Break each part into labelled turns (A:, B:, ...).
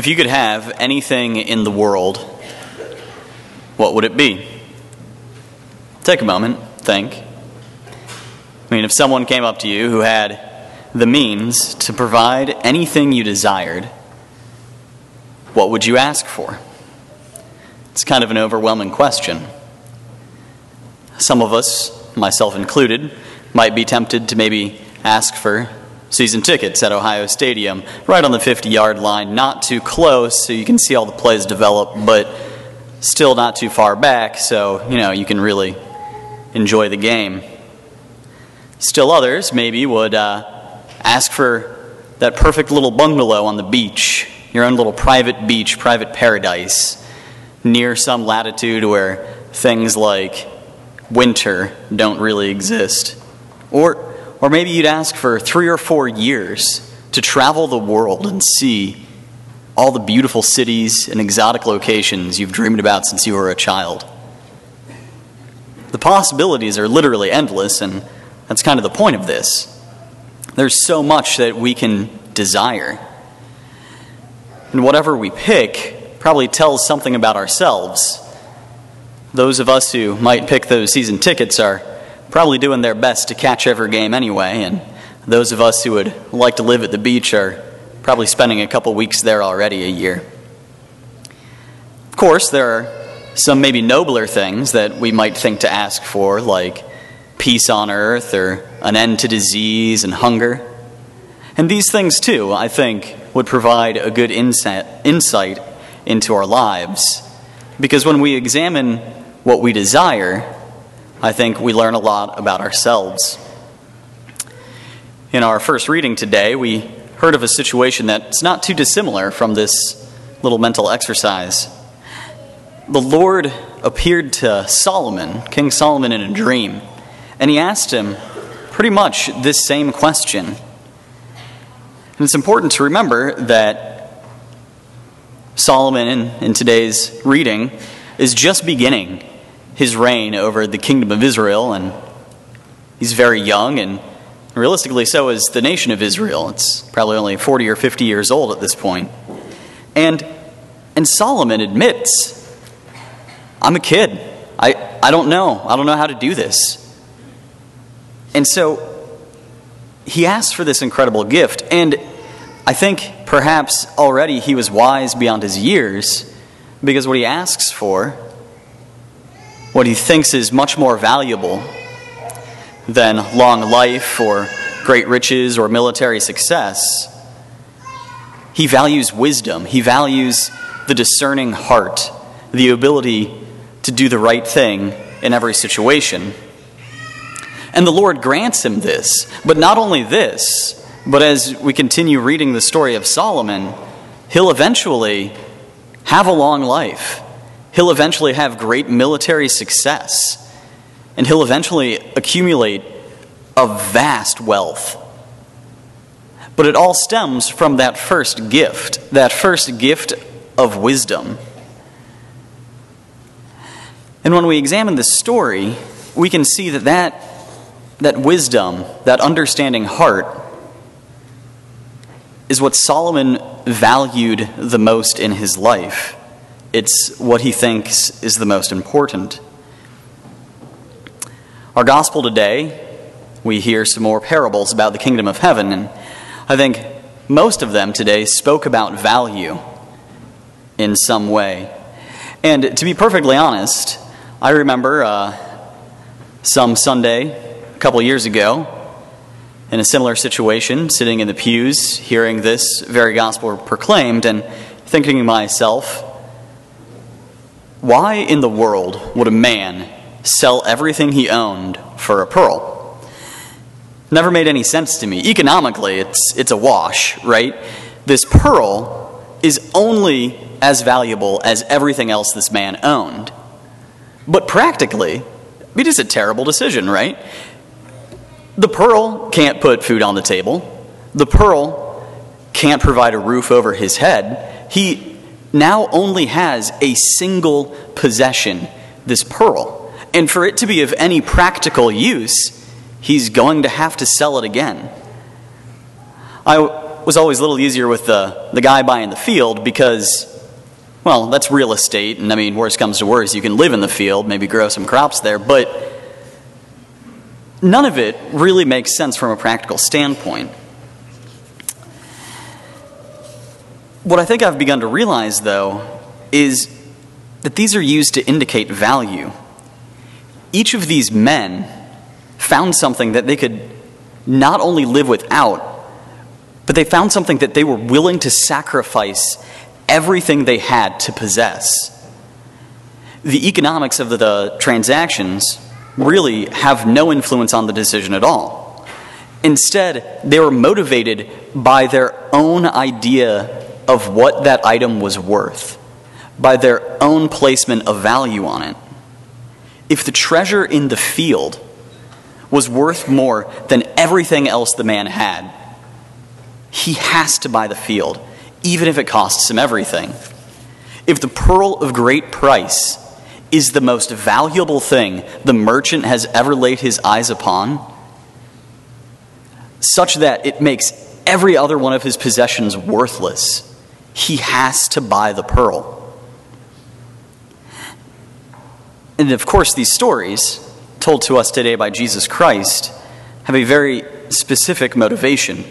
A: If you could have anything in the world, what would it be? Take a moment, think. I mean, if someone came up to you who had the means to provide anything you desired, what would you ask for? It's kind of an overwhelming question. Some of us, myself included, might be tempted to maybe ask for season tickets at Ohio Stadium, right on the 50 yard line, not too close so you can see all the plays develop, but still not too far back so, you know, you can really enjoy the game. Still others maybe would uh, ask for that perfect little bungalow on the beach, your own little private beach, private paradise, near some latitude where things like winter don't really exist. Or or maybe you'd ask for three or four years to travel the world and see all the beautiful cities and exotic locations you've dreamed about since you were a child. The possibilities are literally endless, and that's kind of the point of this. There's so much that we can desire. And whatever we pick probably tells something about ourselves. Those of us who might pick those season tickets are probably doing their best to catch every game anyway, and those of us who would like to live at the beach are probably spending a couple weeks there already a year. Of course, there are some maybe nobler things that we might think to ask for, like peace on earth or an end to disease and hunger. And these things, too, I think, would provide a good insight, into our lives. Because when we examine what we desire, I think we learn a lot about ourselves. In our first reading today, we heard of a situation that's not too dissimilar from this little mental exercise. The Lord appeared to Solomon, King Solomon, in a dream, and he asked him pretty much this same question. And it's important to remember that Solomon, in, in today's reading, is just beginning his reign over the kingdom of Israel, and he's very young, and realistically, so is the nation of Israel. It's probably only 40 or 50 years old at this point. And, and Solomon admits, I'm a kid. I, I don't know. I don't know how to do this. And so he asks for this incredible gift. And I think perhaps already he was wise beyond his years because what he asks for what he thinks is much more valuable than long life or great riches or military success. He values wisdom, he values the discerning heart, the ability to do the right thing in every situation. And the Lord grants him this. But not only this, but as we continue reading the story of Solomon, he'll eventually have a long life he'll eventually have great military success, and he'll eventually accumulate a vast wealth. But it all stems from that first gift, that first gift of wisdom. And when we examine this story, we can see that that, that wisdom, that understanding heart, is what Solomon valued the most in his life. It's what he thinks is the most important. Our gospel today, we hear some more parables about the kingdom of heaven, and I think most of them today spoke about value in some way. And to be perfectly honest, I remember uh, some Sunday a couple years ago in a similar situation, sitting in the pews, hearing this very gospel proclaimed, and thinking to myself, why in the world would a man sell everything he owned for a pearl? Never made any sense to me. Economically, it's, it's a wash, right? This pearl is only as valuable as everything else this man owned. But practically, it is a terrible decision, right? The pearl can't put food on the table. The pearl can't provide a roof over his head. He now only has a single possession, this pearl. And for it to be of any practical use, he's going to have to sell it again. I, was always a little easier with the, the guy buying the field because, well, that's real estate. And I mean, worst comes to worst, you can live in the field, maybe grow some crops there. But none of it really makes sense from a practical standpoint. What I think I've begun to realize, though, is that these are used to indicate value. Each of these men found something that they could not only live without, but they found something that they were willing to sacrifice everything they had to possess. The economics of the, transactions really have no influence on the decision at all. Instead, they were motivated by their own idea of what that item was worth, by their own placement of value on it. If the treasure in the field was worth more than everything else the man had, he has to buy the field, even if it costs him everything. If the pearl of great price is the most valuable thing the merchant has ever laid his eyes upon, such that it makes every other one of his possessions worthless, he has to buy the pearl. And of course, these stories, told to us today by Jesus Christ, have a very specific motivation.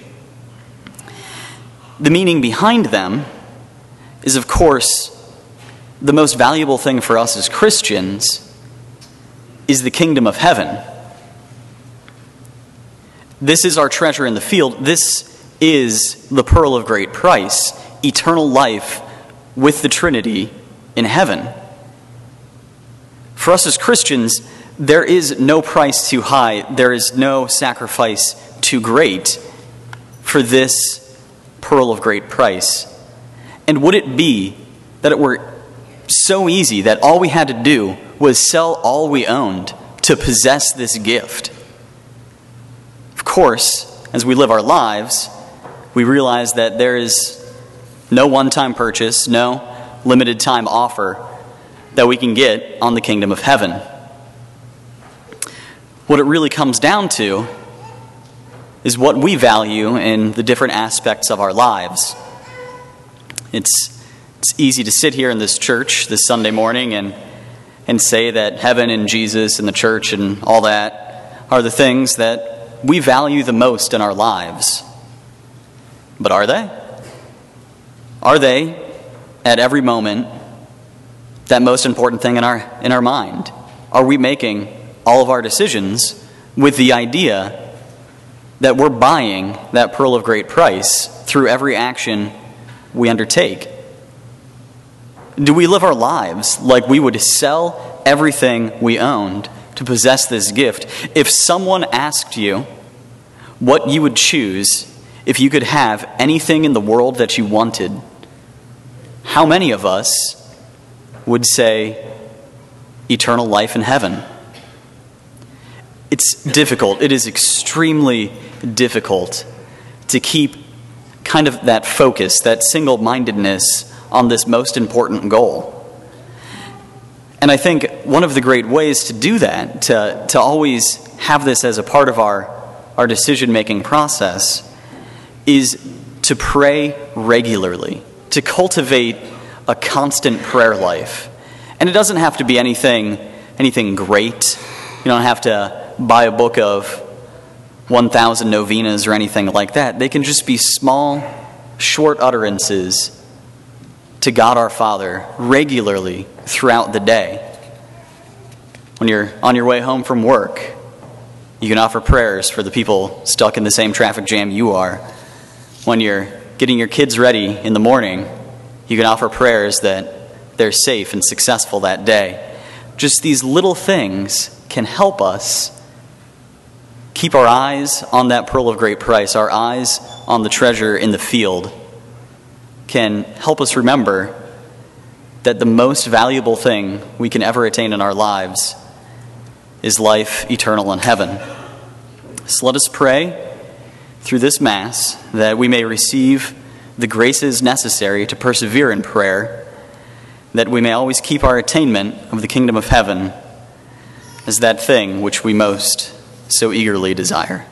A: The meaning behind them is, of course, the most valuable thing for us as Christians is the kingdom of heaven. This is our treasure in the field. This is the pearl of great price, eternal life with the Trinity in heaven. For us as Christians, there is no price too high, there is no sacrifice too great for this pearl of great price. And would it be that it were so easy that all we had to do was sell all we owned to possess this gift? Of course, as we live our lives, we realize that there is no one time purchase, no limited time offer that we can get on the kingdom of heaven. What it really comes down to is what we value in the different aspects of our lives. It's, it's easy to sit here in this church this Sunday morning and, and say that heaven and Jesus and the church and all that are the things that we value the most in our lives. But are they? Are they, at every moment, that most important thing in our, in our mind? Are we making all of our decisions with the idea that we're buying that pearl of great price through every action we undertake? Do we live our lives like we would sell everything we owned to possess this gift? If someone asked you what you would choose if you could have anything in the world that you wanted, how many of us would say eternal life in heaven. It's difficult. It is extremely difficult to keep kind of that focus, that single mindedness on this most important goal. And I think one of the great ways to do that, to, to always have this as a part of our, our decision making process, is to pray regularly, to cultivate a constant prayer life. And it doesn't have to be anything, anything great. You don't have to buy a book of 1,000 novenas or anything like that. They can just be small, short utterances to God our Father regularly throughout the day. When you're on your way home from work, you can offer prayers for the people stuck in the same traffic jam you are. When you're getting your kids ready in the morning, you can offer prayers that they're safe and successful that day. Just these little things can help us keep our eyes on that pearl of great price, our eyes on the treasure in the field, can help us remember that the most valuable thing we can ever attain in our lives is life eternal in heaven. So let us pray through this Mass that we may receive the graces necessary to persevere in prayer, that we may always keep our attainment of the kingdom of heaven as that thing which we most so eagerly desire.